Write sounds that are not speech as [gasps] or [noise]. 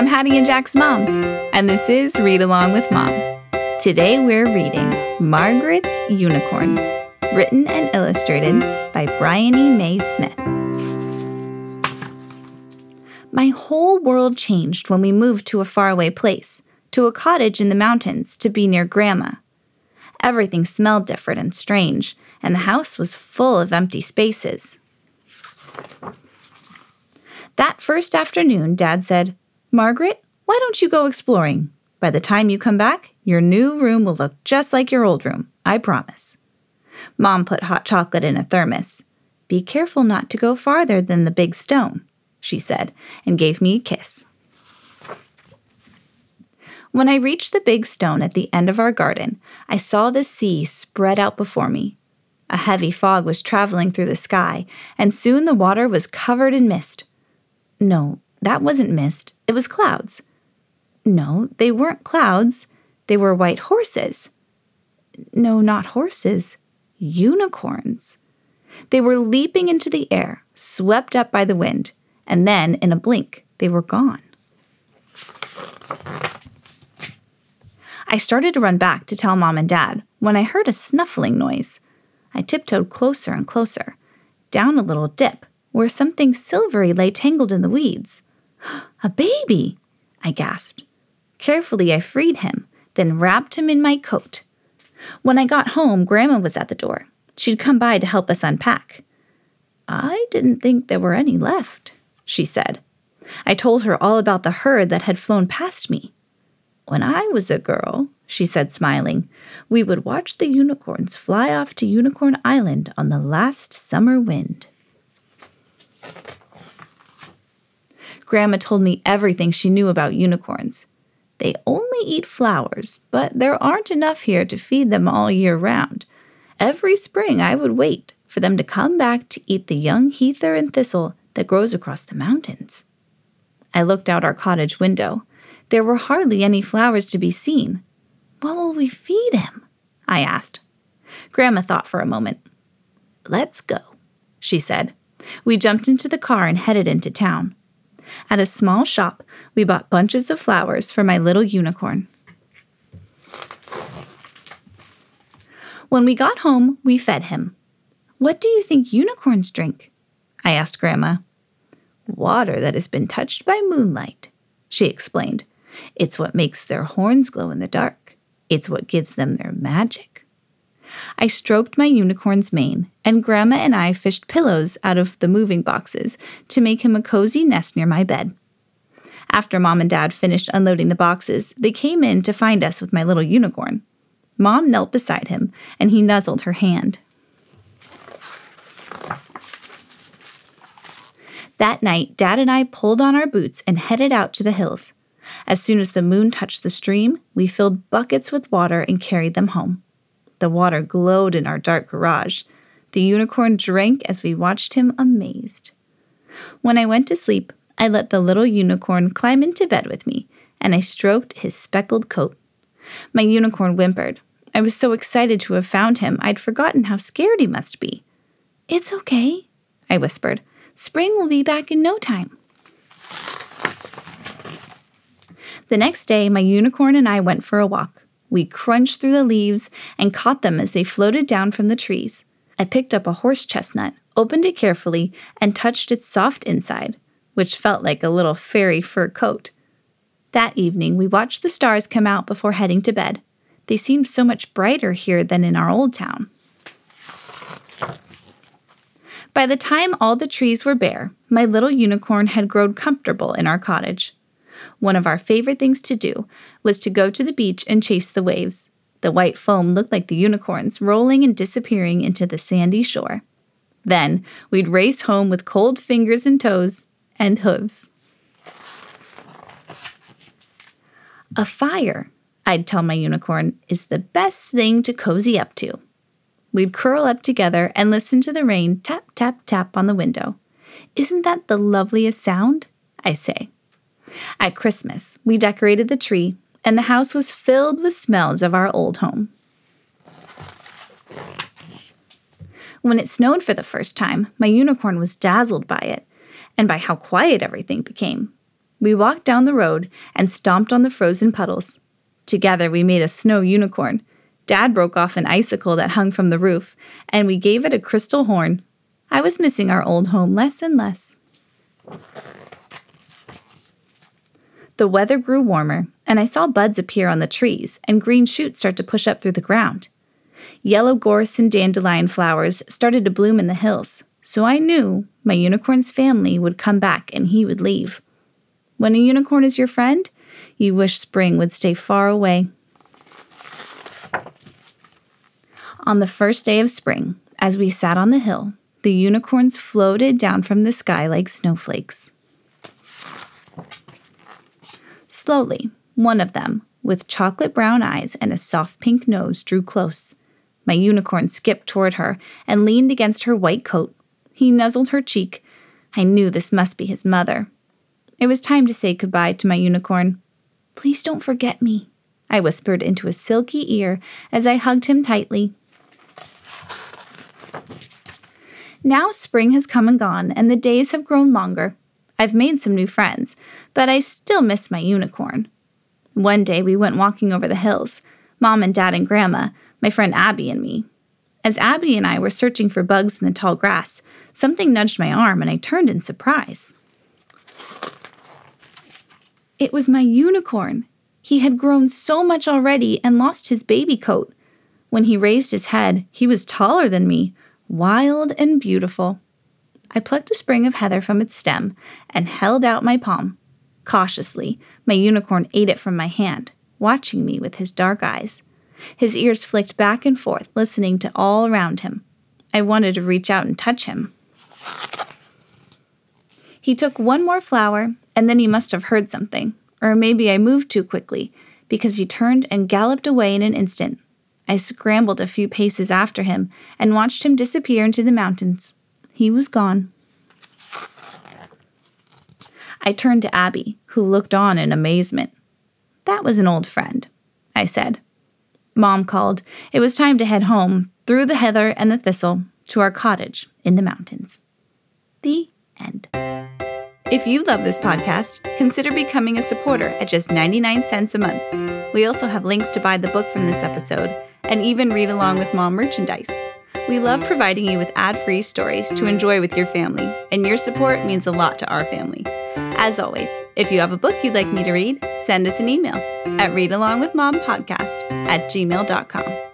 I'm Hattie and Jack's mom, and this is Read Along with Mom. Today we're reading Margaret's Unicorn, written and illustrated by Briony May Smith. My whole world changed when we moved to a faraway place, to a cottage in the mountains to be near Grandma. Everything smelled different and strange, and the house was full of empty spaces. That first afternoon, Dad said, Margaret, why don't you go exploring? By the time you come back, your new room will look just like your old room, I promise. Mom put hot chocolate in a thermos. Be careful not to go farther than the big stone she said, and gave me a kiss. When I reached the big stone at the end of our garden, I saw the sea spread out before me. A heavy fog was traveling through the sky, and soon the water was covered in mist. No, that wasn't mist, it was clouds. No, they weren't clouds, they were white horses. No, not horses, unicorns. They were leaping into the air, swept up by the wind and then, in a blink, they were gone. I started to run back to tell mom and dad when I heard a snuffling noise. I tiptoed closer and closer, down a little dip where something silvery lay tangled in the weeds. [gasps] A baby! I gasped. Carefully, I freed him, then wrapped him in my coat. When I got home, Grandma was at the door. She'd come by to help us unpack. I didn't think there were any left she said. I told her all about the herd that had flown past me. When I was a girl, she said, smiling, we would watch the unicorns fly off to Unicorn Island on the last summer wind. Grandma told me everything she knew about unicorns. They only eat flowers, but there aren't enough here to feed them all year round. Every spring I would wait for them to come back to eat the young heather and thistle that grows across the mountains. I looked out our cottage window. There were hardly any flowers to be seen. What will we feed him? I asked. Grandma thought for a moment. Let's go, she said. We jumped into the car and headed into town. At a small shop, we bought bunches of flowers for my little unicorn. When we got home, we fed him. What do you think unicorns drink? I asked Grandma. Water that has been touched by moonlight, she explained. It's what makes their horns glow in the dark. It's what gives them their magic. I stroked my unicorn's mane, and Grandma and I fished pillows out of the moving boxes to make him a cozy nest near my bed. After Mom and Dad finished unloading the boxes, they came in to find us with my little unicorn. Mom knelt beside him, and he nuzzled her hand. That night, Dad and I pulled on our boots and headed out to the hills. As soon as the moon touched the stream, we filled buckets with water and carried them home. The water glowed in our dark garage. The unicorn drank as we watched him amazed. When I went to sleep, I let the little unicorn climb into bed with me, and I stroked his speckled coat. My unicorn whimpered. I was so excited to have found him, I'd forgotten how scared he must be. It's okay, I whispered. Spring will be back in no time. The next day, my unicorn and I went for a walk. We crunched through the leaves and caught them as they floated down from the trees. I picked up a horse chestnut, opened it carefully, and touched its soft inside, which felt like a little fairy fur coat. That evening, we watched the stars come out before heading to bed. They seemed so much brighter here than in our old town. By the time all the trees were bare, my little unicorn had grown comfortable in our cottage. One of our favorite things to do was to go to the beach and chase the waves. The white foam looked like the unicorns rolling and disappearing into the sandy shore. Then we'd race home with cold fingers and toes and hooves. A fire, I'd tell my unicorn, is the best thing to cozy up to. We'd curl up together and listen to the rain tap, tap, tap on the window. Isn't that the loveliest sound? I say. At Christmas, we decorated the tree, and the house was filled with smells of our old home. When it snowed for the first time, my unicorn was dazzled by it and by how quiet everything became. We walked down the road and stomped on the frozen puddles. Together, we made a snow unicorn. Dad broke off an icicle that hung from the roof, and we gave it a crystal horn. I was missing our old home less and less. The weather grew warmer, and I saw buds appear on the trees and green shoots start to push up through the ground. Yellow gorse and dandelion flowers started to bloom in the hills, so I knew my unicorn's family would come back and he would leave. When a unicorn is your friend, you wish spring would stay far away. On the first day of spring, as we sat on the hill, the unicorns floated down from the sky like snowflakes. Slowly, one of them, with chocolate brown eyes and a soft pink nose, drew close. My unicorn skipped toward her and leaned against her white coat. He nuzzled her cheek. I knew this must be his mother. It was time to say goodbye to my unicorn. Please don't forget me, I whispered into his silky ear as I hugged him tightly. Now spring has come and gone, and the days have grown longer. I've made some new friends, but I still miss my unicorn. One day we went walking over the hills, Mom and Dad and Grandma, my friend Abby and me. As Abby and I were searching for bugs in the tall grass, something nudged my arm and I turned in surprise. It was my unicorn. He had grown so much already and lost his baby coat. When he raised his head, he was taller than me, wild and beautiful. I plucked a sprig of heather from its stem and held out my palm. Cautiously, my unicorn ate it from my hand, watching me with his dark eyes. His ears flicked back and forth, listening to all around him. I wanted to reach out and touch him. He took one more flower, and then he must have heard something, or maybe I moved too quickly, because he turned and galloped away in an instant. I scrambled a few paces after him and watched him disappear into the mountains. He was gone. I turned to Abby, who looked on in amazement. That was an old friend, I said. Mom called. It was time to head home, through the heather and the thistle, to our cottage in the mountains. The end. If you love this podcast, consider becoming a supporter at just 99 cents a month. We also have links to buy the book from this episode and even read along with mom merchandise. We love providing you with ad free stories to enjoy with your family, and your support means a lot to our family. As always, if you have a book you'd like me to read, send us an email at readalongwithmompodcast at gmail.com.